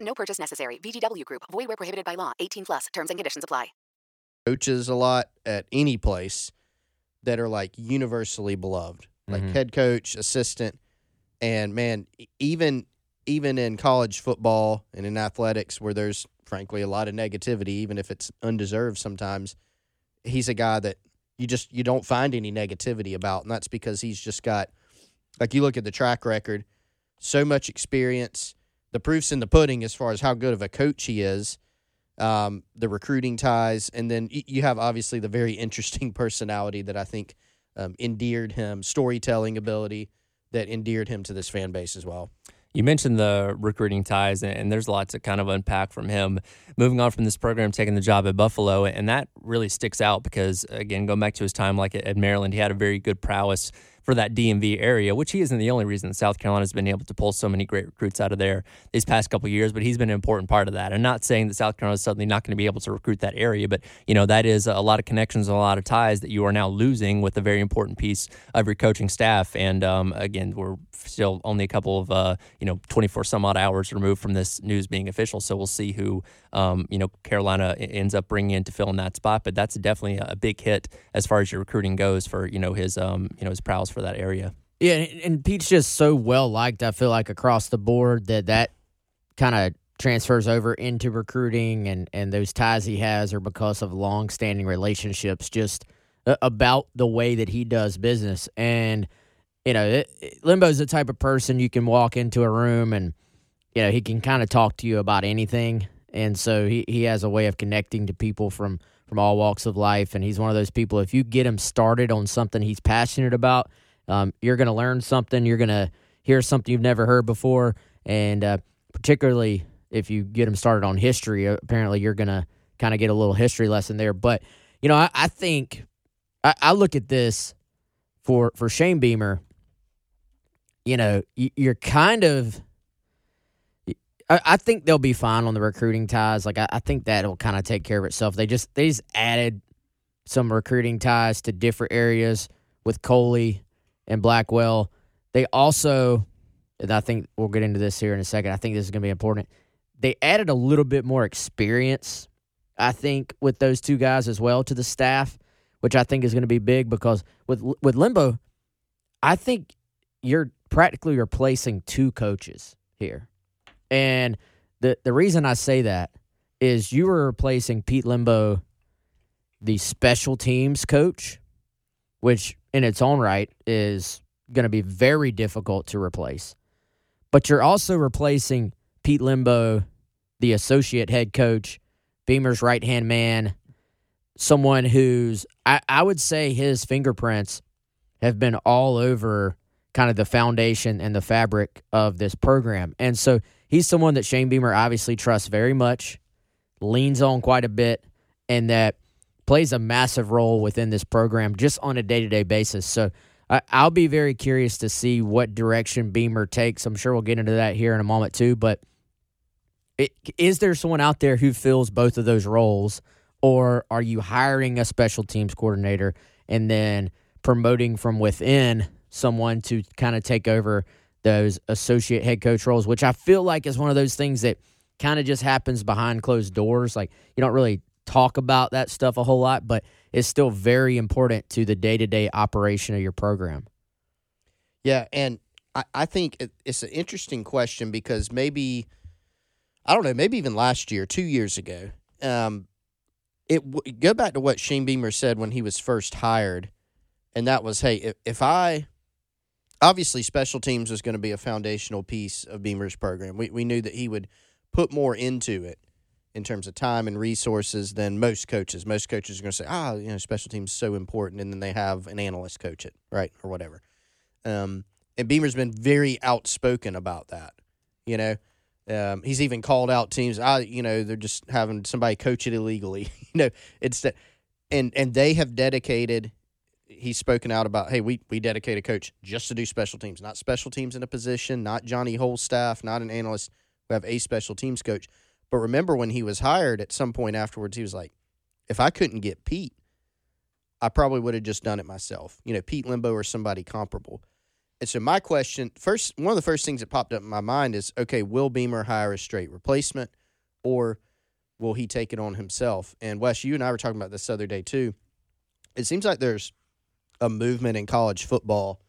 No purchase necessary. VGW Group. Void where prohibited by law. 18 plus. Terms and conditions apply. Coaches a lot at any place that are like universally beloved, like Mhm. head coach, assistant, and man, even even in college football and in athletics, where there's frankly a lot of negativity, even if it's undeserved sometimes, he's a guy that you just you don't find any negativity about, and that's because he's just got like you look at the track record, so much experience. The proof's in the pudding as far as how good of a coach he is um, the recruiting ties, and then you have obviously the very interesting personality that I think um, endeared him, storytelling ability that endeared him to this fan base as well. You mentioned the recruiting ties, and- there's a lot to kind of unpack from him. Moving on from this program, taking the job at Buffalo, and that really sticks out because, again, going back to his time like at Maryland, he had a very good prowess for that DMV area, which he isn't the only reason South Carolina has been able to pull so many great recruits out of there these past couple years, but he's been an important part of that. I'm not saying that South Carolina is suddenly not going to be able to recruit that area, but you know that is a lot of connections and a lot of ties that you are now losing with a very important piece of your coaching staff. And um, again, we're still only a couple of uh, you know 24 some odd hours removed from this news being official, so we'll see who um, you know Carolina ends up bringing in to fill in that spot. But that's definitely a big hit as far as your recruiting goes for you know his um, you know his prowess for that area. Yeah, and, and Pete's just so well liked. I feel like across the board that that kind of transfers over into recruiting, and and those ties he has are because of long-standing relationships, just about the way that he does business. And you know, it, it- Limbo's the type of person you can walk into a room and you know he can kind of talk to you about anything, and so he he has a way of connecting to people from from all walks of life, and he's one of those people. If you get him started on something he's passionate about um, you're going to learn something. You're going to hear something you've never heard before, and uh, particularly if you get them started on history, uh, apparently you're going to kind of get a little history lesson there. But you know, I, I think I, I look at this for for Shane Beamer. You know, you, you're kind of. I, I think they'll be fine on the recruiting ties. Like I, think that'll kind of take care of itself. They just they just added some recruiting ties to different areas with Coley and Blackwell. They also, and I think we'll get into this here in a second. I think this is going to be important. They added a little bit more experience, I think, with those two guys as well to the staff, which I think is going to be big because with with Limbo, I think you're practically replacing two coaches here, and the the reason I say that is you were replacing Pete Limbo, the special teams coach, which in its own right is going to be very difficult to replace. But you're also replacing Pete Limbo, the associate head coach, Beamer's right hand man, someone who's, I, I would say his fingerprints have been all over kind of the foundation and the fabric of this program. And so he's someone that Shane Beamer obviously trusts very much, leans on quite a bit, and that plays a massive role within this program just on a day to day basis. So I'll be very curious to see what direction Beamer takes. I'm sure we'll get into that here in a moment too. But it, is there someone out there who fills both of those roles, or are you hiring a special teams coordinator and then promoting from within someone to kind of take over those associate head coach roles, which I feel like is one of those things that kind of just happens behind closed doors. Like you don't really talk about that stuff a whole lot, but it's still very important to the day to day operation of your program. Yeah, and I, I think it, it's an interesting question because maybe I don't know, maybe even last year, two years ago, um, it w- go back to what Shane Beamer said when he was first hired, and that was, hey, if, if I obviously special teams was going to be a foundational piece of Beamer's program. We we knew that he would put more into it in terms of time and resources than most coaches. Most coaches are going to say, ah, you know, special teams is so important, and then they have an analyst coach it, right, or whatever. Um, and Beamer's been very outspoken about that. You know, Um, he's even called out teams. I, you know, they're just having somebody coach it illegally. you know, it's that, and and they have dedicated. He's spoken out about, hey, we we dedicate a coach just to do special teams, not special teams in a position, not Johnny Holstaff, not an analyst. We have a special teams coach. But remember when he was hired, at some point afterwards, he was like, if I couldn't get Pete, I probably would have just done it myself. You know, Pete Limbo or somebody comparable. And so my question, first, one of the first things that popped up in my mind is, okay, will Beamer hire a straight replacement, or will he take it on himself? And Wes, you and I were talking about this other day too. It seems like there's a movement in college football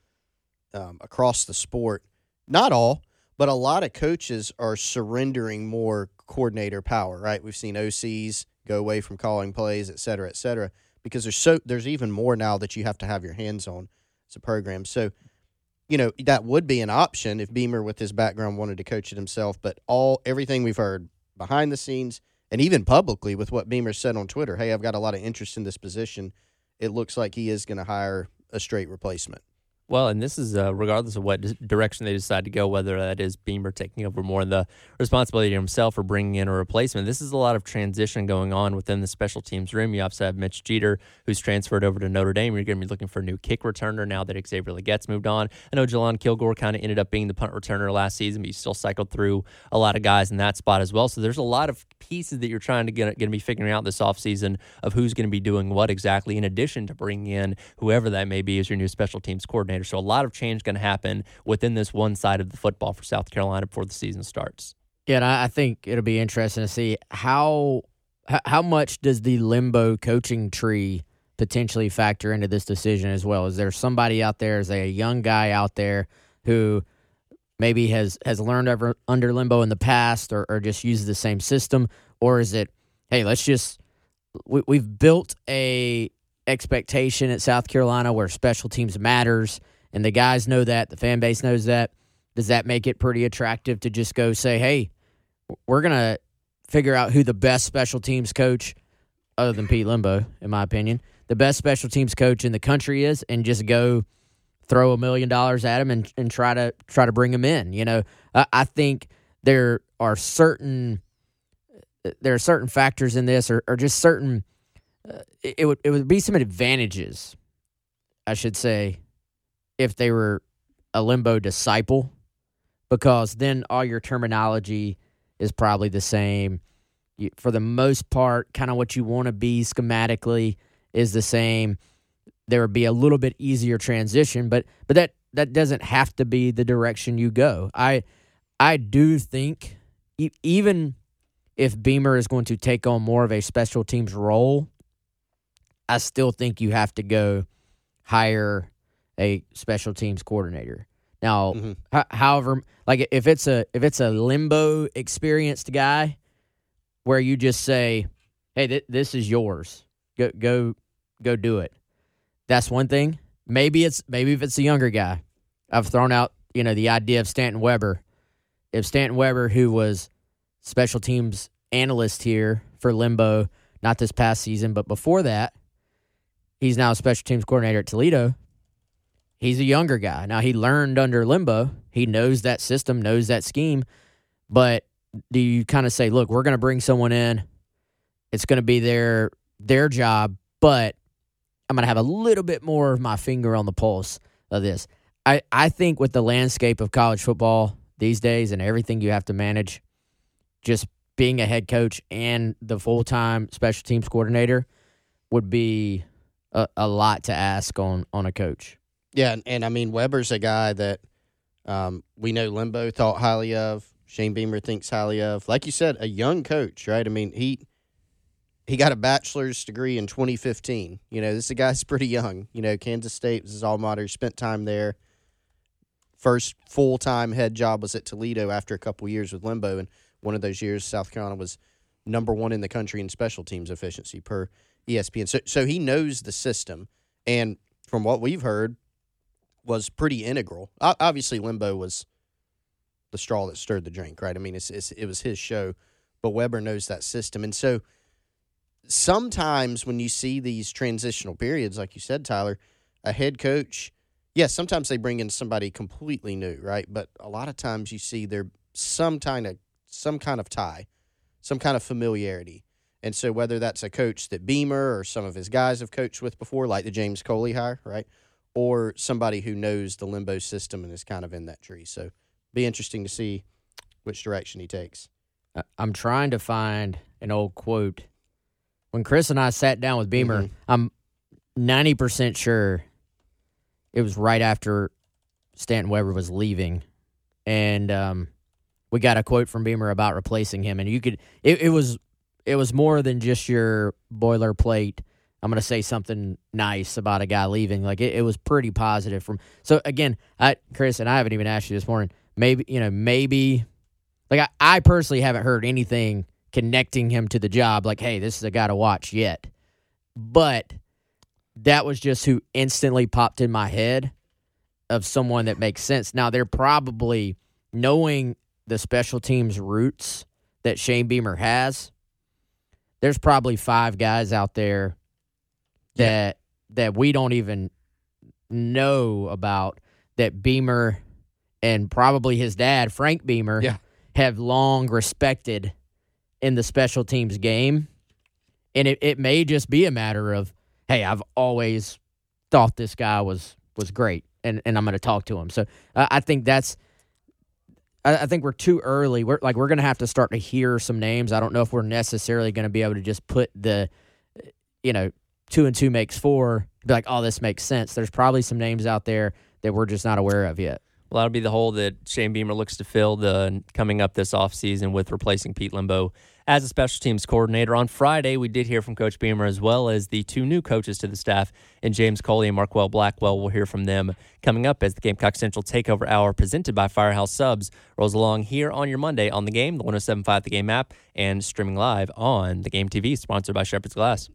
um, across the sport. Not all, but a lot of coaches are surrendering more coordinator power. Right? We've seen OCs go away from calling plays, et cetera, et cetera, because there's so there's even more now that you have to have your hands on as a program. So you know that would be an option if Beamer, with his background, wanted to coach it himself. But all everything we've heard behind the scenes and even publicly with what Beamer said on Twitter, hey, I've got a lot of interest in this position. It looks like he is going to hire a straight replacement. Well, and this is uh, regardless of what direction they decide to go, whether that is Beamer taking over more of the responsibility himself or bringing in a replacement. This is a lot of transition going on within the special teams room. You also have Mitch Jeter, who's transferred over to Notre Dame. You're going to be looking for a new kick returner now that Xavier Legette's moved on. I know Jalon Kilgore kind of ended up being the punt returner last season, but he still cycled through a lot of guys in that spot as well. So there's a lot of pieces that you're trying to get going to be figuring out this offseason of who's going to be doing what exactly, in addition to bringing in whoever that may be as your new special teams coordinator. So a lot of change going to happen within this one side of the football for South Carolina before the season starts. Yeah, and I think it'll be interesting to see how how much does the limbo coaching tree potentially factor into this decision as well? Is there somebody out there, is there a young guy out there who maybe has has learned under limbo in the past or, or just uses the same system, or is it, hey, let's just we, we've built a expectation at South Carolina where special teams matters, and the guys know that, the fan base knows that. Does that make it pretty attractive to just go say, hey, we're going to figure out who the best special teams coach, other than Pete Limbo, in my opinion, the best special teams coach in the country is, and just go throw a million dollars at him and, and try to try to bring him in. You know, I, I think there are certain there are certain factors in this, or, or just certain. It, it would it would be some advantages, I should say, if they were a limbo disciple, because then all your terminology is probably the same. You, for the most part, kind of what you want to be schematically is the same. There would be a little bit easier transition, but but that that doesn't have to be the direction you go. I I do think e- even if Beamer is going to take on more of a special teams role, I still think you have to go hire a special teams coordinator. Now, Mhm. h- however, like if it's a if it's a limbo experienced guy, where you just say, "Hey, th- this is yours. Go go go do it." That's one thing. Maybe it's maybe if it's a younger guy. I've thrown out you know the idea of Stanton Weber. If Stanton Weber, who was special teams analyst here for Limbo, not this past season, but before that, he's now a special teams coordinator at Toledo. He's a younger guy. Now he learned under Limbo. He knows that system, knows that scheme. But do you kind of say, look, we're going to bring someone in. It's going to be their their job, but I'm going to have a little bit more of my finger on the pulse of this. I, I think with the landscape of college football these days and everything you have to manage, just being a head coach and the full time special teams coordinator would be a, a lot to ask on on a coach. Yeah, and, and I mean Weber's a guy that um, we know Limbo thought highly of. Shane Beamer thinks highly of. Like you said, a young coach, right? I mean he he got a bachelor's degree in 2015. You know, this guy's pretty young. You know, Kansas State was his alma mater. Spent time there. First full time head job was at Toledo after a couple years with Limbo, and one of those years South Carolina was number one in the country in special teams efficiency per ESPN. So, so he knows the system, and from what we've heard, was pretty integral. Obviously, Limbo was the straw that stirred the drink, right? I mean, it's, it's, it was his show, but Weber knows that system, and so sometimes when you see these transitional periods, like you said, Tyler, a head coach, yes, sometimes they bring in somebody completely new, right? But a lot of times you see there some kind of some kind of tie, some kind of familiarity. And so whether that's a coach that Beamer or some of his guys have coached with before, like the James Coley hire, right? Or somebody who knows the limbo system and is kind of in that tree. So be interesting to see which direction he takes. I'm trying to find an old quote. When Chris and I sat down with Beamer, Mhm. I'm 90% sure it was right after Stanton Weber was leaving. And um, we got a quote from Beamer about replacing him. And you could, it, it was, it was more than just your boilerplate. I'm going to say something nice about a guy leaving. Like it, it was pretty positive from, so again, I, Chris, and I haven't even asked you this morning, maybe, you know, maybe like I, I personally haven't heard anything connecting him to the job like hey this is a guy to watch yet but that was just who instantly popped in my head of someone that makes sense now they're probably knowing the special teams roots that shane beamer has there's probably five guys out there that that we don't even know about that beamer and probably his dad frank beamer Yeah. have long respected in the special teams game. And it, it may just be a matter of, hey, I've always thought this guy was was great and, and I'm gonna talk to him. So uh, I think that's I, think we're too early. We're like we're gonna have to start to hear some names. I don't know if we're necessarily gonna be able to just put the you know, two and two makes four, be like, oh, this makes sense. There's probably some names out there that we're just not aware of yet. Well, that'll be the hole that Shane Beamer looks to fill the coming up this offseason with replacing Pete Limbo as a special teams coordinator. On Friday, we did hear from Coach Beamer as well as the two new coaches to the staff, and James Coley and Marquel Blackwell. We'll hear from them coming up as the Gamecock Central Takeover Hour presented by Firehouse Subs rolls along here on your Monday on the game, the 1075 The Game app, and streaming live on the Game TV, sponsored by Shepherd's Glass.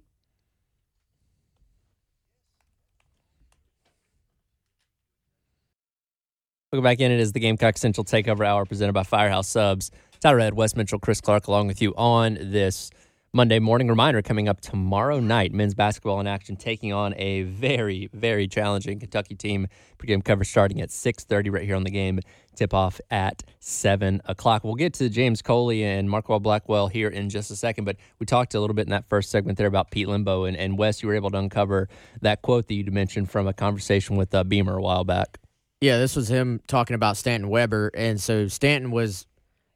Welcome back in. It is the Gamecock Central Takeover Hour presented by Firehouse Subs. Tyler Head, Wes Mitchell, Chris Clark, along with you on this Monday morning. Reminder coming up tomorrow night, men's basketball in action, taking on a very, very challenging Kentucky team. Pregame coverage starting at 6.30 right here on the game. Tip off at 7 o'clock. We'll get to James Coley and Marquel Blackwell here in just a second, but we talked a little bit in that first segment there about Pete Limbo. And, and Wes, you were able to uncover that quote that you mentioned from a conversation with uh, Beamer a while back. Yeah, this was him talking about Stanton Weber. And so Stanton was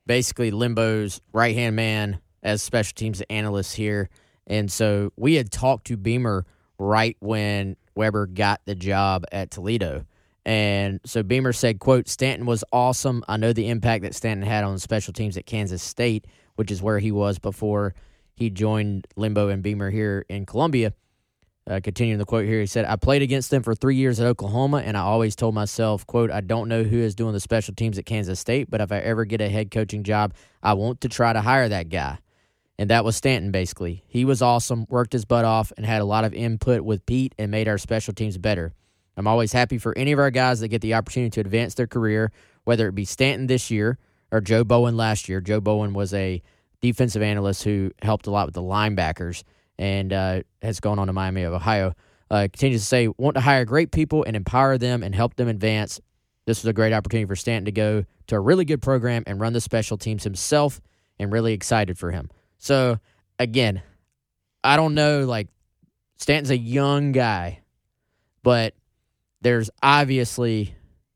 basically Limbo's right hand man as special teams analyst here. And so we had talked to Beamer right when Weber got the job at Toledo. And so Beamer said, quote, Stanton was awesome. I know the impact that Stanton had on special teams at Kansas State, which is where he was before he joined Limbo and Beamer here in Columbia. Uh, continuing the quote here, he said, I played against them for three years at Oklahoma, and I always told myself, quote, I don't know who is doing the special teams at Kansas State, but if I ever get a head coaching job, I want to try to hire that guy. And that was Stanton, basically. He was awesome, worked his butt off, and had a lot of input with Pete and made our special teams better. I'm always happy for any of our guys that get the opportunity to advance their career, whether it be Stanton this year or Joe Bowen last year. Joe Bowen was a defensive analyst who helped a lot with the linebackers and uh, has gone on to Miami of Ohio. Uh, continues to say, want to hire great people and empower them and help them advance. This was a great opportunity for Stanton to go to a really good program and run the special teams himself, and really excited for him. So, again, I don't know, like, Stanton's a young guy, but there's obviously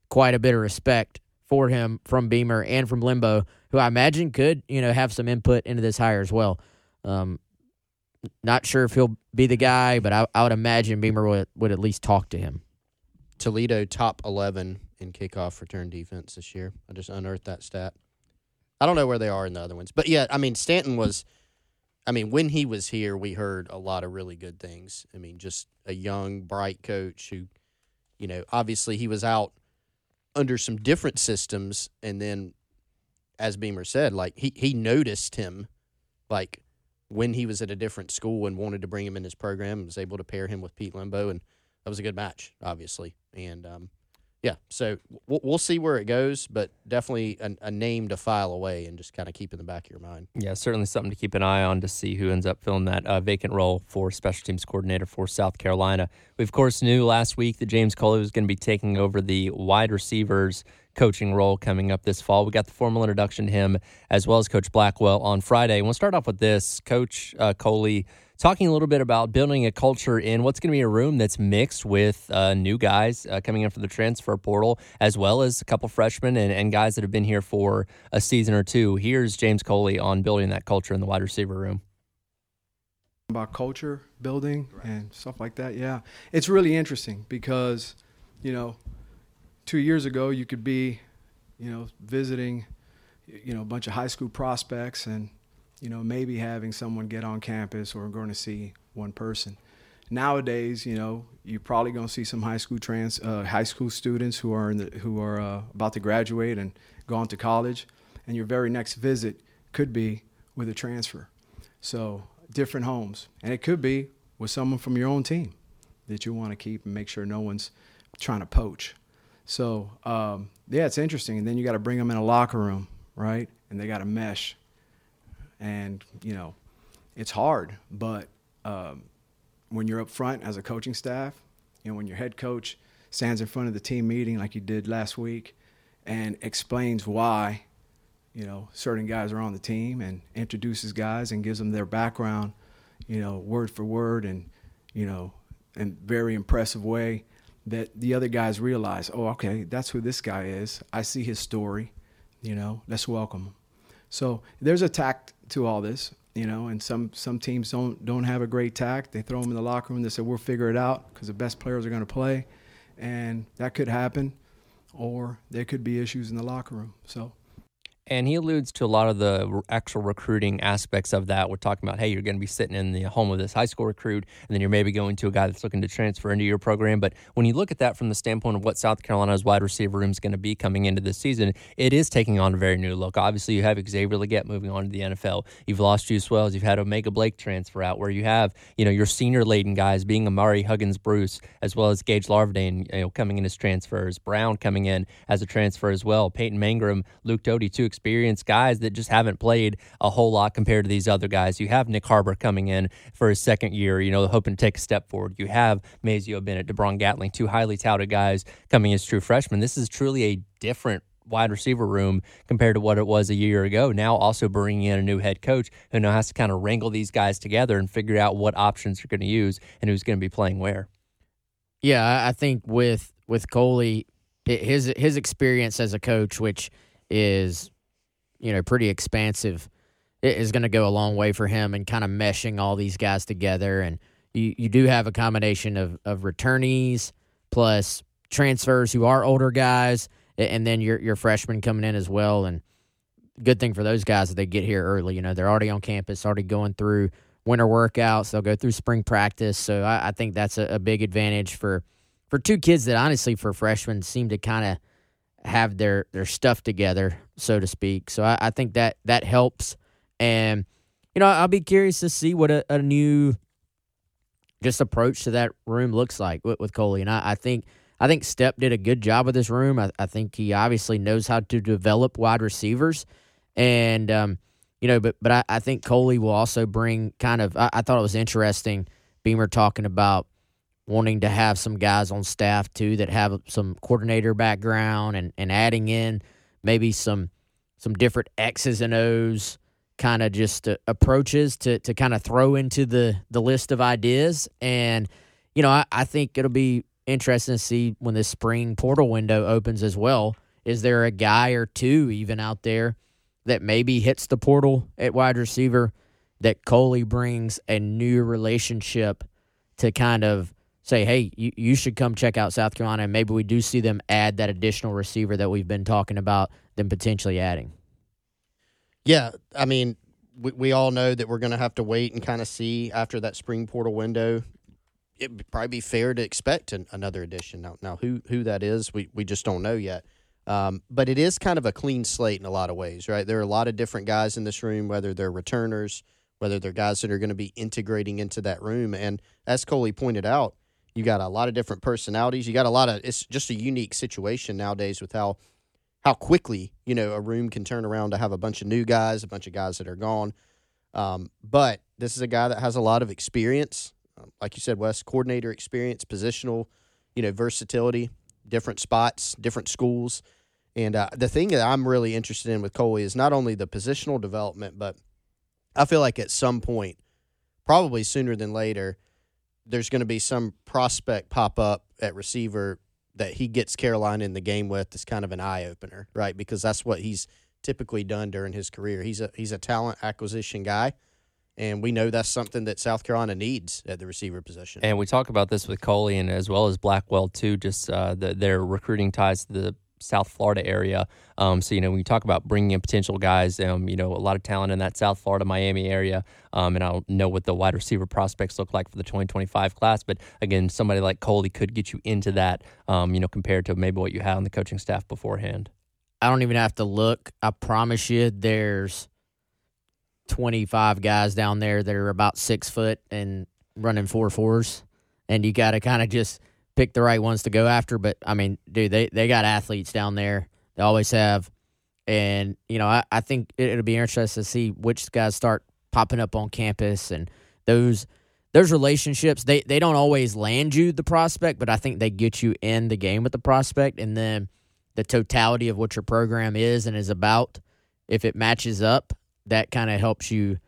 quite a bit of respect for him from Beamer and from Limbo, who I imagine could, you know, have some input into this hire as well. Um, not sure if he'll be the guy, but I, I would imagine Beamer would, would at least talk to him. Toledo top 11 in kickoff return defense this year. I just unearthed that stat. I don't know where they are in the other ones. But yeah, I mean, Stanton was, I mean, when he was here, we heard a lot of really good things. I mean, just a young, bright coach who, you know, obviously he was out under some different systems. And then, as Beamer said, like he, he noticed him, like when he was at a different school and wanted to bring him in his program was able to pair him with Pete Limbo. And that was a good match, obviously. And um, yeah, so we'll, we'll see where it goes, but definitely a, a name to file away and just kind of keep in the back of your mind. Yeah, certainly something to keep an eye on to see who ends up filling that uh, vacant role for special teams coordinator for South Carolina. We, of course, knew last week that James Coley was going to be taking over the wide receivers coaching role coming up this fall. We got the formal introduction to him as well as Coach Blackwell on Friday. And we'll start off with this. Coach uh, Coley talking a little bit about building a culture in what's going to be a room that's mixed with uh, new guys uh, coming in for the transfer portal, as well as a couple freshmen and, and guys that have been here for a season or two. Here's James Coley on building that culture in the wide receiver room about culture building right. and stuff like that. Yeah, it's really interesting because, you know, two years ago you could be, you know, visiting, you know, a bunch of high school prospects and you know, maybe having someone get on campus or going to see one person. Nowadays, you know, you're probably going to see some high school trans, uh, high school students who are in the, who are uh, about to graduate and go on to college, and your very next visit could be with a transfer. So different homes, and it could be with someone from your own team that you want to keep and make sure no one's trying to poach. So um, yeah, it's interesting. And then you got to bring them in a locker room, right? And they got to mesh and you know, it's hard. But um, when you're up front as a coaching staff, you know, when your head coach stands in front of the team meeting like you did last week and explains why, you know, certain guys are on the team and introduces guys and gives them their background, you know, word for word and, you know, in very impressive way that the other guys realize, oh, okay, that's who this guy is. I see his story, you know, let's welcome him. So there's a tact to all this, you know, and some some teams don't don't have a great tact. They throw them in the locker room. They say we'll figure it out because the best players are going to play, and that could happen, or there could be issues in the locker room. So and he alludes to a lot of the actual recruiting aspects of that. We're talking about, hey, you're going to be sitting in the home of this high school recruit, and then you're maybe going to a guy that's looking to transfer into your program. But when you look at that from the standpoint of what South Carolina's wide receiver room is going to be coming into this season, it is taking on a very new look. Obviously, you have Xavier Legette moving on to the NFL. You've lost Juice Wells. You've had O'Mega Blake transfer out, where you have, you know, your senior laden guys being Amari Huggins Bruce, as well as Gage Larvadain, you know, coming in as transfers. Brown coming in as a transfer as well. Peyton Mangrum, Luke Doty, two experienced guys that just haven't played a whole lot compared to these other guys. You have Nyck Harbor coming in for his second year, you know, hoping to take a step forward. You have Mazeo Bennett, DeBron Gatling, two highly touted guys coming as true freshmen. This is truly a different wide receiver room compared to what it was a year ago. Now, also bringing in a new head coach who now has to kind of wrangle these guys together and figure out what options you're going to use and who's going to be playing where. Yeah, I think with with Coley, his his experience as a coach, which is you know, pretty expansive, is going to go a long way for him and kind of meshing all these guys together. And you, you do have a combination of, of returnees plus transfers who are older guys, and then your your freshmen coming in as well. And good thing for those guys that they get here early. You know, they're already on campus, already going through winter workouts. They'll go through spring practice. So I, I think that's a, a, big advantage for for two kids that honestly for freshmen seem to kind of have their their stuff together, so to speak. So I, I think that that helps, and you know I'll be curious to see what a, a new just approach to that room looks like with, with Coley. And I, I think I think Stepp did a good job with this room. I, I think he obviously knows how to develop wide receivers, and um, you know, but but I, I think Coley will also bring kind of. I, I thought it was interesting. Beamer talking about wanting to have some guys on staff too that have some coordinator background and, and adding in maybe some some different X's and O's kind of just uh, approaches to, to kind of throw into the, the list of ideas. And, you know, I, I think it'll be interesting to see when this spring portal window opens as well. Is there a guy or two even out there that maybe hits the portal at wide receiver that Coley brings a new relationship to kind of say, hey, you, you should come check out South Carolina, and maybe we do see them add that additional receiver that we've been talking about them potentially adding. Yeah, I mean, we, we all know that we're going to have to wait and kind of see after that spring portal window. It'd probably be fair to expect an, another addition. Now, now who who that is, we, we just don't know yet. Um, but it is kind of a clean slate in a lot of ways, right? There are a lot of different guys in this room, whether they're returners, whether they're guys that are going to be integrating into that room. And as Coley pointed out, you got a lot of different personalities. You got a lot of it's just a unique situation nowadays with how how quickly you know a room can turn around to have a bunch of new guys, a bunch of guys that are gone. Um, but this is a guy that has a lot of experience, um, like you said, Wes, coordinator experience, positional, you know, versatility, different spots, different schools, And uh, the thing that I'm really interested in with Coley is not only the positional development, but I feel like at some point, probably sooner than later, there's going to be some prospect pop up at receiver that he gets Carolina in the game with. is kind of an eye opener, right? Because that's what he's typically done during his career. He's a he's a talent acquisition guy, and we know that's something that South Carolina needs at the receiver position. And we talk about this with Coley and as well as Blackwell too. Just uh, the, their recruiting ties to the South Florida area. Um, so you know when you talk about bringing in potential guys, um, you know a lot of talent in that South Florida, Miami area. Um, and I don't know what the wide receiver prospects look like for the 2025 class, but again, somebody like Coley could get you into that. Um, you know compared to maybe what you had on the coaching staff beforehand. I don't even have to look. I promise you, there's 25 guys down there that are about six foot and running four fours, and you got to kind of just pick the right ones to go after. But I mean, dude, they they got athletes down there. They always have, and you know, I, I think it, it'll be interesting to see which guys start popping up on campus and those those relationships. They they don't always land you the prospect, but I think they get you in the game with the prospect, and then the totality of what your program is and is about. If it matches up, that kind of helps you,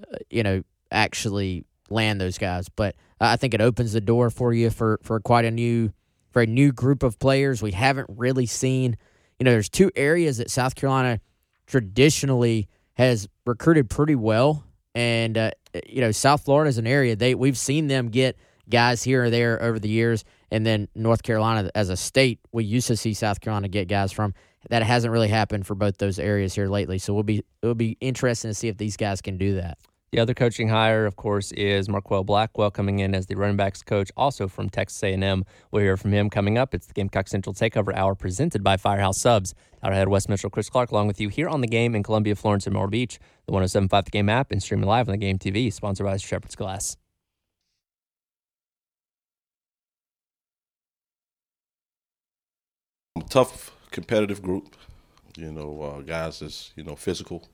uh, you know, actually land those guys. But I think it opens the door for you for for quite a new for a new group of players. We haven't really seen, you know, there's two areas that South Carolina traditionally has recruited pretty well, and uh, you know, South Florida is an area they we've seen them get guys here or there over the years, and then North Carolina as a state, we used to see South Carolina get guys from. That hasn't really happened for both those areas here lately. So we'll be it'll be interesting to see if these guys can do that. The other coaching hire, of course, is Marquel Blackwell coming in as the running backs coach, also from Texas A&M. We'll hear from him coming up. It's the Gamecock Central Takeover Hour presented by Firehouse Subs. Tyler Head, Wes Mitchell, Chris Clark, along with you here on the game in Columbia, Florence, and Myrtle Beach. The 107.5 The Game app and streaming live on the Game TV, sponsored by Shepherd's Glass. tough, competitive group. You know, uh, guys is you know physical,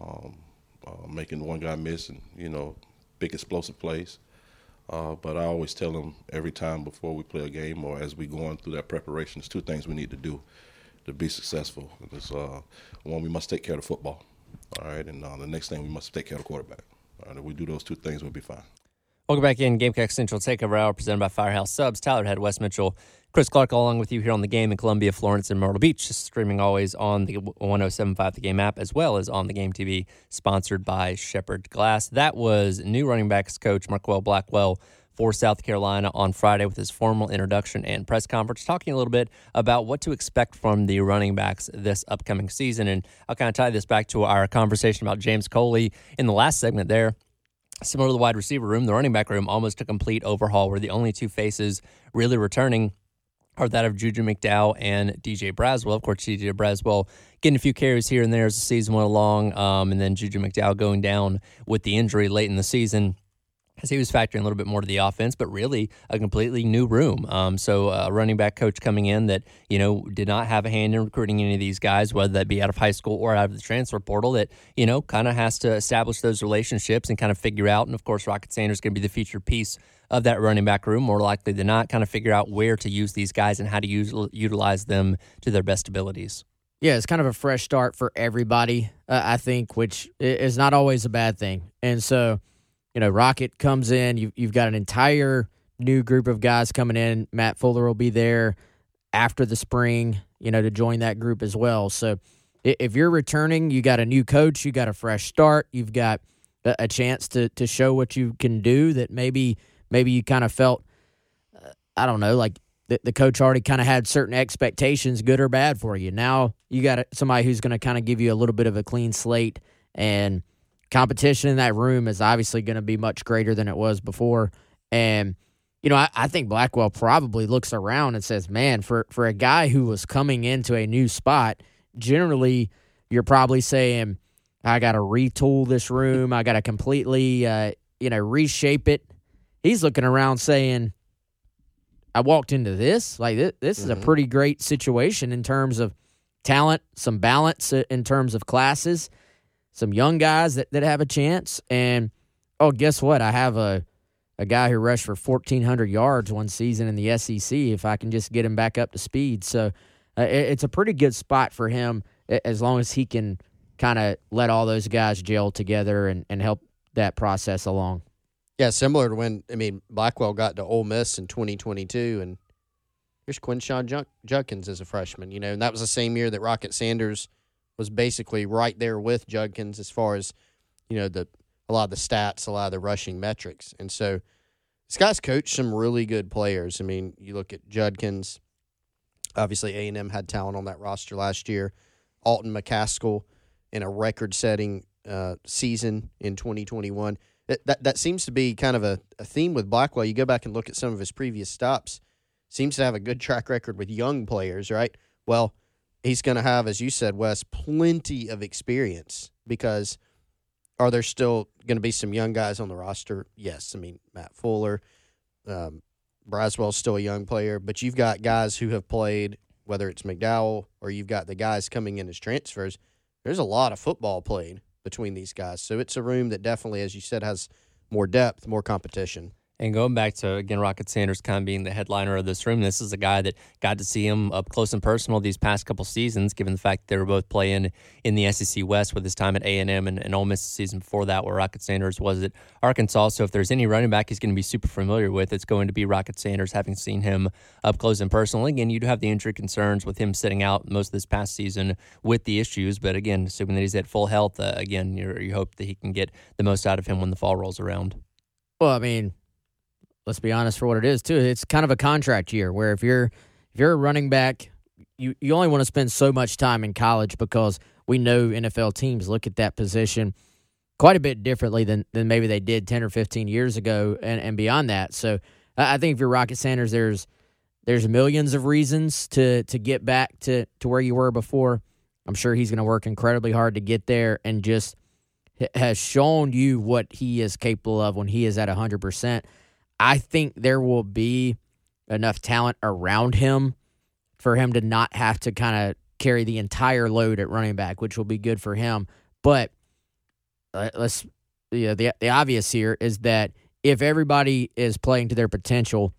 um, uh, making one guy miss, and you know, big explosive plays. Uh, but I always tell them every time before we play a game or as we go on through that preparation, there's two things we need to do to be successful. It's, uh, one, we must take care of the football. All right, and uh, the next thing we must take care of the quarterback. All right, if we do those two things, we'll be fine. Welcome back in Gamecock Central Takeover Hour presented by Firehouse Subs. Tyler Head, Wes Mitchell, Chris Clark, along with you here on the game in Columbia, Florence, and Myrtle Beach. Streaming always on the 1075 The Game app as well as on the Game TV, sponsored by Shepherd Glass. That was new running backs coach Marquel Blackwell for South Carolina on Friday with his formal introduction and press conference, talking a little bit about what to expect from the running backs this upcoming season. And I'll kind of tie this back to our conversation about James Coley in the last segment there. Similar to the wide receiver room, the running back room almost a complete overhaul, where the only two faces really returning are that of Juju McDowell and Djay Braswell. Of course, Djay Braswell getting a few carries here and there as the season went along, um, and then Juju McDowell going down with the injury late in the season he was factoring a little bit more to the offense, but really a completely new room. Um, so a running back coach coming in that you know did not have a hand in recruiting any of these guys, whether that be out of high school or out of the transfer portal. That you know kind of has to establish those relationships and kind of figure out. And of course, Rocket Sanders is going to be the featured piece of that running back room, more likely than not. Kind of figure out where to use these guys and how to use utilize them to their best abilities. Yeah, it's kind of a fresh start for everybody, uh, I think, which is not always a bad thing. And so you know, Rocket comes in. You've, you've got an entire new group of guys coming in. Matt Fuller will be there after the spring, you know, to join that group as well. So if you're returning, you got a new coach, you got a fresh start, you've got a chance to to show what you can do that maybe maybe you kind of felt uh, I don't know like the, the coach already kind of had certain expectations good or bad for you. Now you got somebody who's going to kind of give you a little bit of a clean slate and competition in that room is obviously going to be much greater than it was before. And, you know, I, I, think Blackwell probably looks around and says, man, for, for a guy who was coming into a new spot, generally you're probably saying, I got to retool this room. I got to completely, uh, you know, reshape it. He's looking around saying, I walked into this. Like, this, this mm-hmm. is a mm-hmm. pretty great situation in terms of talent, some balance in terms of classes some young guys that, that have a chance. And oh, guess what? I have a a guy who rushed for 1,400 yards one season in the SEC. If I can just get him back up to speed, so uh, it, it's a pretty good spot for him as long as he can kind of let all those guys gel together and, and help that process along. Yeah, similar to when I mean Blackwell got to Ole Miss in 2022, and here's Quinshon Junk- Judkins as a freshman. You know, and that was the same year that Rocket Sanders was basically right there with Judkins as far as you know the a lot of the stats, a lot of the rushing metrics, and so this guy's coached some really good players. I mean, you look at Judkins. Obviously, A and M had talent on that roster last year. Alton McCaskill in a record-setting uh, season in 2021. That, that that seems to be kind of a, a theme with Blackwell. You go back and look at some of his previous stops. Seems to have a good track record with young players, right? Well, he's going to have, as you said, Wes, plenty of experience because are there still going to be some young guys on the roster? Yes. I mean, Matt Fuller, um, Braswell's still a young player, but you've got guys who have played, whether it's McDowell or you've got the guys coming in as transfers. There's a lot of football played between these guys. So it's a room that definitely, as you said, has more depth, more competition. And going back to again, Rocket Sanders kind of being the headliner of this room. This is a guy that got to see him up close and personal these past couple seasons. Given the fact they were both playing in the SEC West with his time at A and M and Ole Miss the season before that, where Rocket Sanders was at Arkansas. So if there's any running back he's going to be super familiar with, it's going to be Rocket Sanders. Having seen him up close and personal, again, you do have the injury concerns with him sitting out most of this past season with the issues. But again, assuming that he's at full health, uh, again, you hope that he can get the most out of him when the fall rolls around. Well, I mean let's be honest for what it is too. It's kind of a contract year where if you're if you're a running back, you you only want to spend so much time in college because we know NFL teams look at that position quite a bit differently than than maybe they did 10 or 15 years ago and, and beyond that. So I think if you're Rocket Sanders, there's there's millions of reasons to to get back to to where you were before. I'm sure he's going to work incredibly hard to get there and just has shown you what he is capable of when he is at 100%. I think there will be enough talent around him for him to not have to kind of carry the entire load at running back, which will be good for him. But uh, let's you know, the the obvious here is that if everybody is playing to their potential,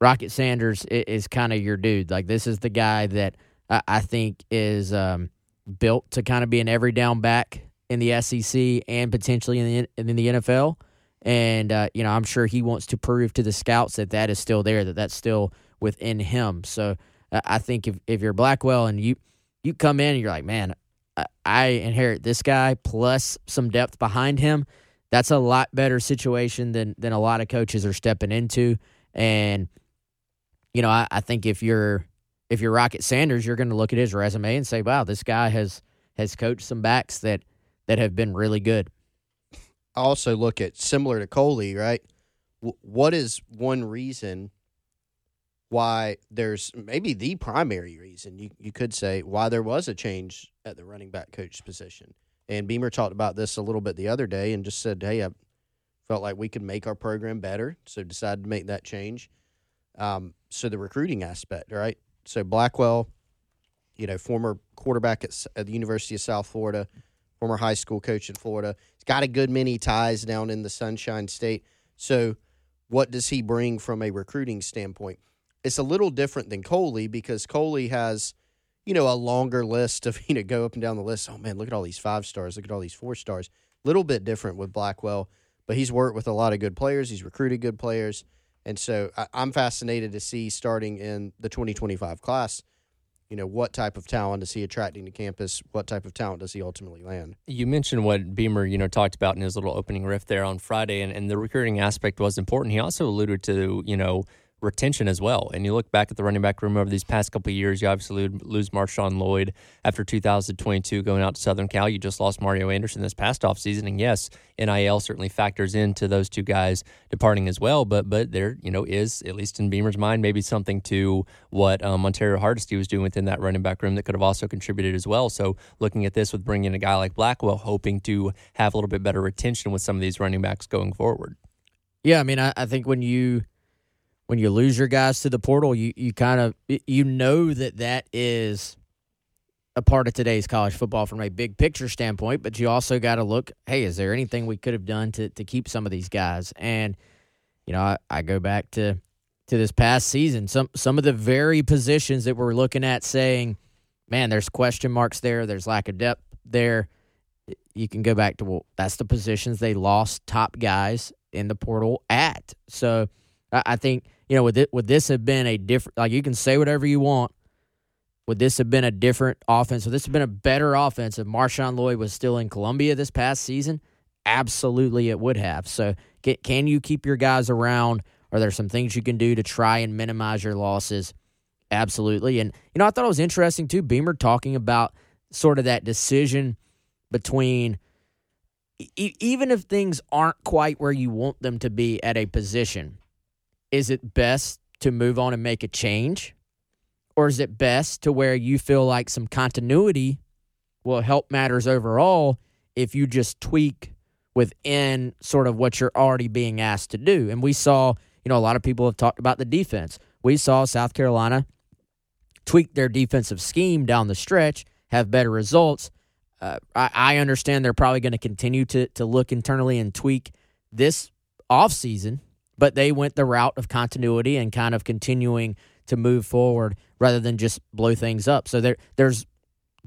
Rocket Sanders is, is kind of your dude. Like this is the guy that I, I think is um, built to kind of be an every down back in the SEC and potentially in the in the NFL. And, uh, you know, I'm sure he wants to prove to the scouts that that is still there, that that's still within him. So uh, I think if, if you're Blackwell and you, you come in and you're like, man, I inherit this guy plus some depth behind him, that's a lot better situation than, than a lot of coaches are stepping into. And, you know, I, I think if you're if you're Rocket Sanders, you're going to look at his resume and say, "Wow, this guy has has coached some backs that that have been really good." Also look at similar to Coley, right? What is one reason why there's maybe the primary reason you, you could say why there was a change at the running back coach position? And Beamer talked about this a little bit the other day and just said, hey, I felt like we could make our program better, so decided to make that change. Um, so the recruiting aspect, right? So Blackwell, you know, former quarterback at, at the University of South Florida, former high school coach in Florida. He's got a good many ties down in the Sunshine State. So, what does he bring from a recruiting standpoint? It's a little different than Coley because Coley has, you know, a longer list of, you know, go up and down the list. Oh, man, look at all these five stars. Look at all these four stars. Little bit different with Blackwell, but he's worked with a lot of good players. He's recruited good players. And so I'm fascinated to see starting in the 2025 class you know, what type of talent is he attracting to campus? What type of talent does he ultimately land? You mentioned what Beamer, you know, talked about in his little opening riff there on Friday, and, and the recruiting aspect was important. He also alluded to, you know, retention as well. And you look back at the running back room over these past couple years, you obviously lose Marshawn Lloyd after 2022 going out to Southern Cal. You just lost Mario Anderson this past offseason. And yes, NIL certainly factors into those two guys departing as well. But but there, you know, is, at least in Beamer's mind, maybe something to what um, Ontario Hardesty was doing within that running back room that could have also contributed as well. So looking at this with bringing in a guy like Blackwell, hoping to have a little bit better retention with some of these running backs going forward. Yeah, I mean, I, I think when you when you lose your guys to the portal, you you kind of you know that that is a part of today's college football from a big picture standpoint, but you also got to look, hey, is there anything we could have done to to keep some of these guys? And you know, I, I go back to to this past season. Some some of the very positions that we're looking at saying, man, there's question marks there, there's lack of depth there. You can go back to well, that's the positions they lost top guys in the portal at. So I, I think you know would it, would this have been a different? Like you can say whatever you want. Would this have been a different offense? Would this have been a better offense if Marshawn Lloyd was still in Columbia this past season? Absolutely, it would have. So can, you keep your guys around? Are there some things you can do to try and minimize your losses? Absolutely. And, you know, I thought it was interesting too, Beamer talking about sort of that decision between even if things aren't quite where you want them to be at a position, is it best to move on and make a change? Or is it best to where you feel like some continuity will help matters overall if you just tweak within sort of what you're already being asked to do? And we saw, you know, a lot of people have talked about the defense. We saw South Carolina tweak their defensive scheme down the stretch, have better results. Uh, I, I understand they're probably going to continue to to look internally and tweak this offseason, but they went the route of continuity and kind of continuing to move forward rather than just blow things up. So there there's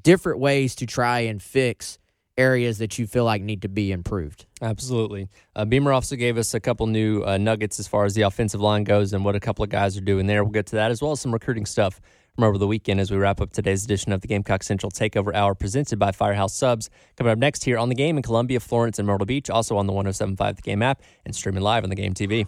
different ways to try and fix areas that you feel like need to be improved. Absolutely. Uh, Beamer also gave us a couple new uh, nuggets as far as the offensive line goes and what a couple of guys are doing there. We'll get to that as well as some recruiting stuff from over the weekend as we wrap up today's edition of the Gamecock Central Takeover Hour presented by Firehouse Subs. Coming up next here on the game in Columbia, Florence, and Myrtle Beach, also on the 1075 The Game app and streaming live on the Game TV.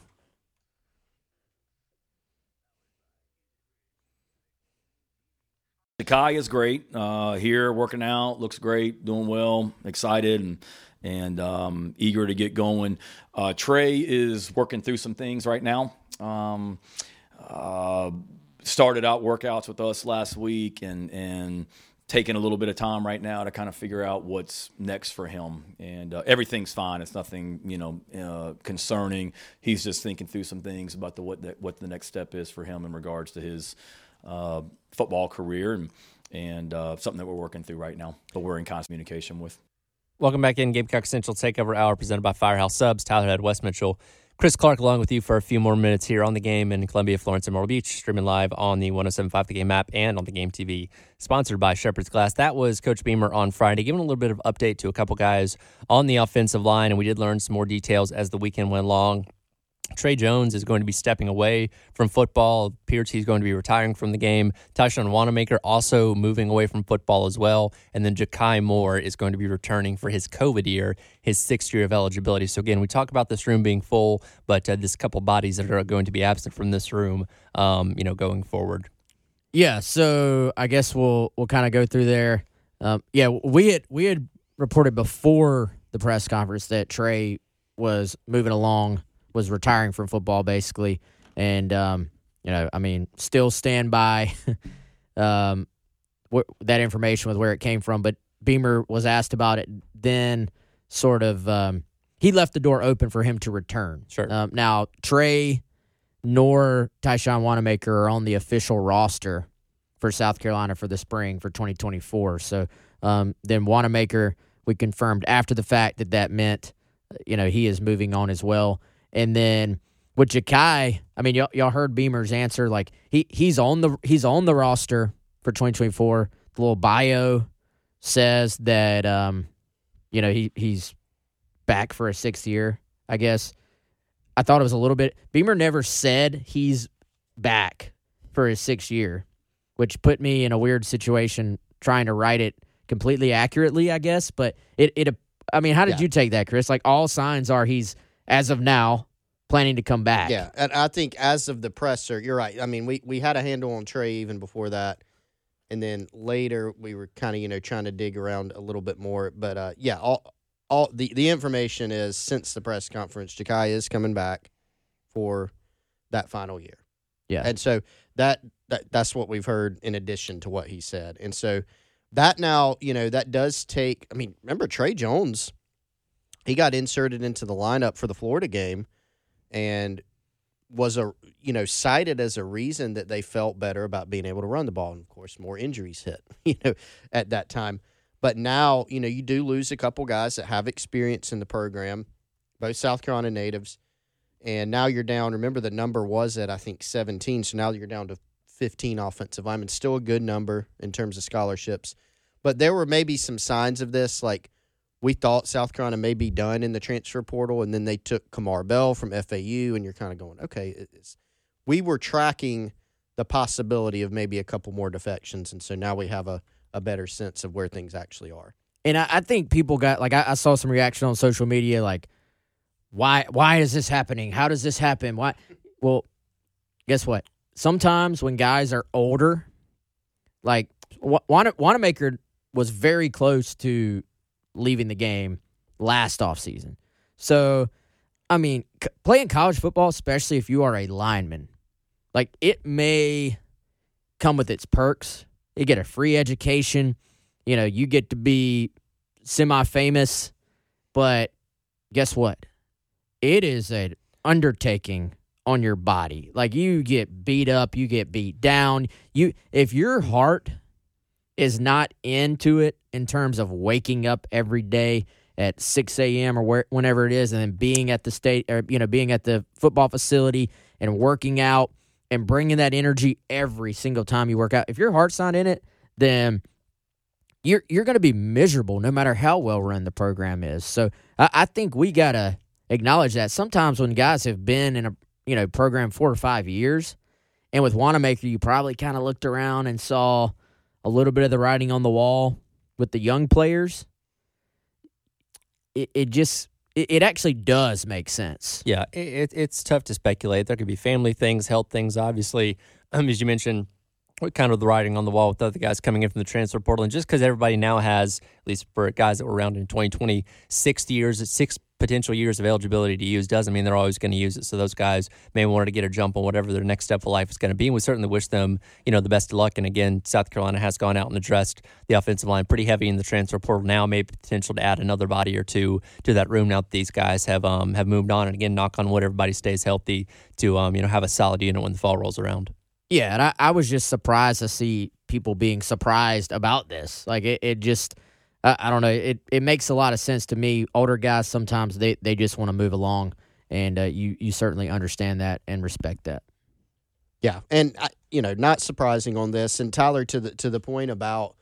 Kai is great uh, here, working out, looks great, doing well, excited, and and um, eager to get going. Uh, Trey is working through some things right now. Um, uh, started out workouts with us last week, and and taking a little bit of time right now to kind of figure out what's next for him. And uh, everything's fine; it's nothing you know uh, concerning. He's just thinking through some things about the what the, what the next step is for him in regards to his uh, football career and and uh, something that we're working through right now, but we're in constant communication with. Welcome back in Gamecock Central Takeover Hour presented by Firehouse Subs. Tyler Head, Wes Mitchell, Chris Clark, along with you for a few more minutes here on the game in Columbia, Florence, and Myrtle Beach, streaming live on the 1075 The Game app and on the Game TV, sponsored by Shepherd's Glass. That was Coach Beamer on Friday, giving a little bit of update to a couple guys on the offensive line, and we did learn some more details as the weekend went along. Trey Jones is going to be stepping away from football. Appears he's going to be retiring from the game. Tyshawn Wanamaker also moving away from football as well. And then Jakai Moore is going to be returning for his COVID year, his sixth year of eligibility. So again, we talk about this room being full, but uh, a couple bodies that are going to be absent from this room, um, you know, going forward. Yeah, so I guess we'll we'll kind of go through there. Um, yeah, we had we had reported before the press conference that Trey was moving along was retiring from football basically, and um, you know, I mean, still stand by um, wh- that information with where it came from. But Beamer was asked about it, then sort of um, he left the door open for him to return. Sure. Um, now Trey nor Tyshawn Wanamaker are on the official roster for South Carolina for the spring for 2024. So um, then Wanamaker, we confirmed after the fact that that meant, you know, he is moving on as well. And then with Jakai, I mean, y'all, y'all heard Beamer's answer. Like he he's on the he's on the roster for 2024. The little bio says that um, you know he he's back for a sixth year. I guess I thought it was a little bit. Beamer never said he's back for his sixth year, which put me in a weird situation trying to write it completely accurately. I guess, but it it. I mean, how did Yeah. you take that, Chris? Like all signs are he's as of now planning to come back. Yeah, and I think as of the presser, you're right. I mean, we we had a handle on Trey even before that, and then later we were kind of you know trying to dig around a little bit more. But uh, yeah, all all the the information is since the press conference, Jakai is coming back for that final year. Yeah. and so that that that's what we've heard in addition to what he said, and so that now you know that does take. I mean, remember Trey Jones. He got inserted into the lineup for the Florida game and was a you know cited as a reason that they felt better about being able to run the ball and of course more injuries hit you know at that time but now you know you do lose a couple guys that have experience in the program both South Carolina natives and now you're down. Remember, the number was at I think 17, so now you're down to 15 offensive linemen. Still a good number in terms of scholarships, but there were maybe some signs of this, like we thought South Carolina may be done in the transfer portal, and then they took Kamar Bell from FAU, and you're kind of going, okay, we were tracking the possibility of maybe a couple more defections, and so now we have a, a better sense of where things actually are. And I, I think people got like I, I saw some reaction on social media, like why why is this happening? How does this happen? Why? Well, guess what? Sometimes when guys are older, like Wanamaker was very close to leaving the game last offseason. So, I mean, c- playing college football, especially if you are a lineman, like it may come with its perks. You get a free education. You know, you get to be semi famous, but guess what? it is an undertaking on your body. Like you get beat up, you get beat down. You if your heart is not into it in terms of waking up every day at 6 a.m. or where, whenever it is, and then being at the state or you know being at the football facility and working out and bringing that energy every single time you work out. If your heart's not in it, then you're you're going to be miserable no matter how well run the program is. So I, I think we gotta acknowledge that sometimes when guys have been in a you know program four or five years, and with Wanamaker, you probably kind of looked around and saw a little bit of the writing on the wall with the young players. It, it just it, it actually does make sense. Yeah, it, it's tough to speculate. There could be family things, health things, obviously. Um, as you mentioned, kind of the writing on the wall with other guys coming in from the transfer portal. And just because everybody now has, at least for guys that were around in 2020, six years, six potential years of eligibility to use doesn't mean they're always going to use it. So those guys may want to get a jump on whatever their next step of life is going to be. And we certainly wish them, you know, the best of luck. And again, South Carolina has gone out and addressed the offensive line pretty heavy in the transfer portal now, maybe potential to add another body or two to that room now that these guys have um have moved on. And again, knock on wood, everybody stays healthy to um, you know, have a solid unit when the fall rolls around. Yeah, and I, I was just surprised to see people being surprised about this. Like it, it just I, I don't know. It it makes a lot of sense to me. Older guys sometimes they they just want to move along, and uh, you you certainly understand that and respect that. Yeah, and I, you know, not surprising on this. And Tyler, to the to the point about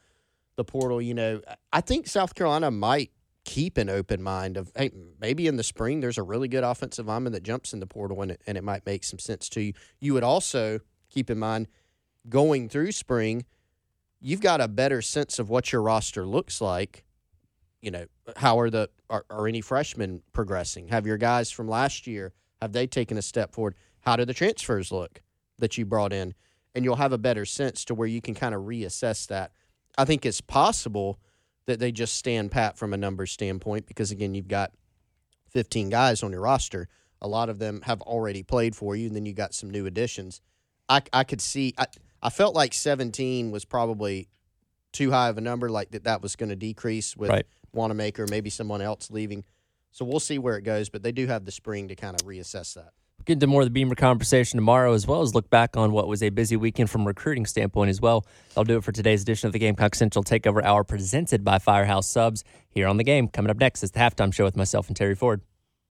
the portal, you know, I think South Carolina might keep an open mind of hey, maybe in the spring there's a really good offensive lineman that jumps in the portal and it, and it might make some sense to you. You would also keep in mind going through spring you've got a better sense of what your roster looks like. You know, how are the are, are any freshmen progressing? Have your guys from last year have they taken a step forward? How do the transfers look that you brought in? And you'll have a better sense to where you can kind of reassess that. I think it's possible that they just stand pat from a numbers standpoint because again, you've got 15 guys on your roster. A lot of them have already played for you, and then you got some new additions. I, I could see. I, I felt like 17 was probably too high of a number, like that that was going to decrease with right. Wanamaker, maybe someone else leaving. So we'll see where it goes, but they do have the spring to kind of reassess that. Get into more of the Beamer conversation tomorrow, as well as look back on what was a busy weekend from recruiting standpoint as well. I'll do it for today's edition of the Gamecock Central Takeover Hour, presented by Firehouse Subs. Here on the game, coming up next is the halftime show with myself and Terry Ford.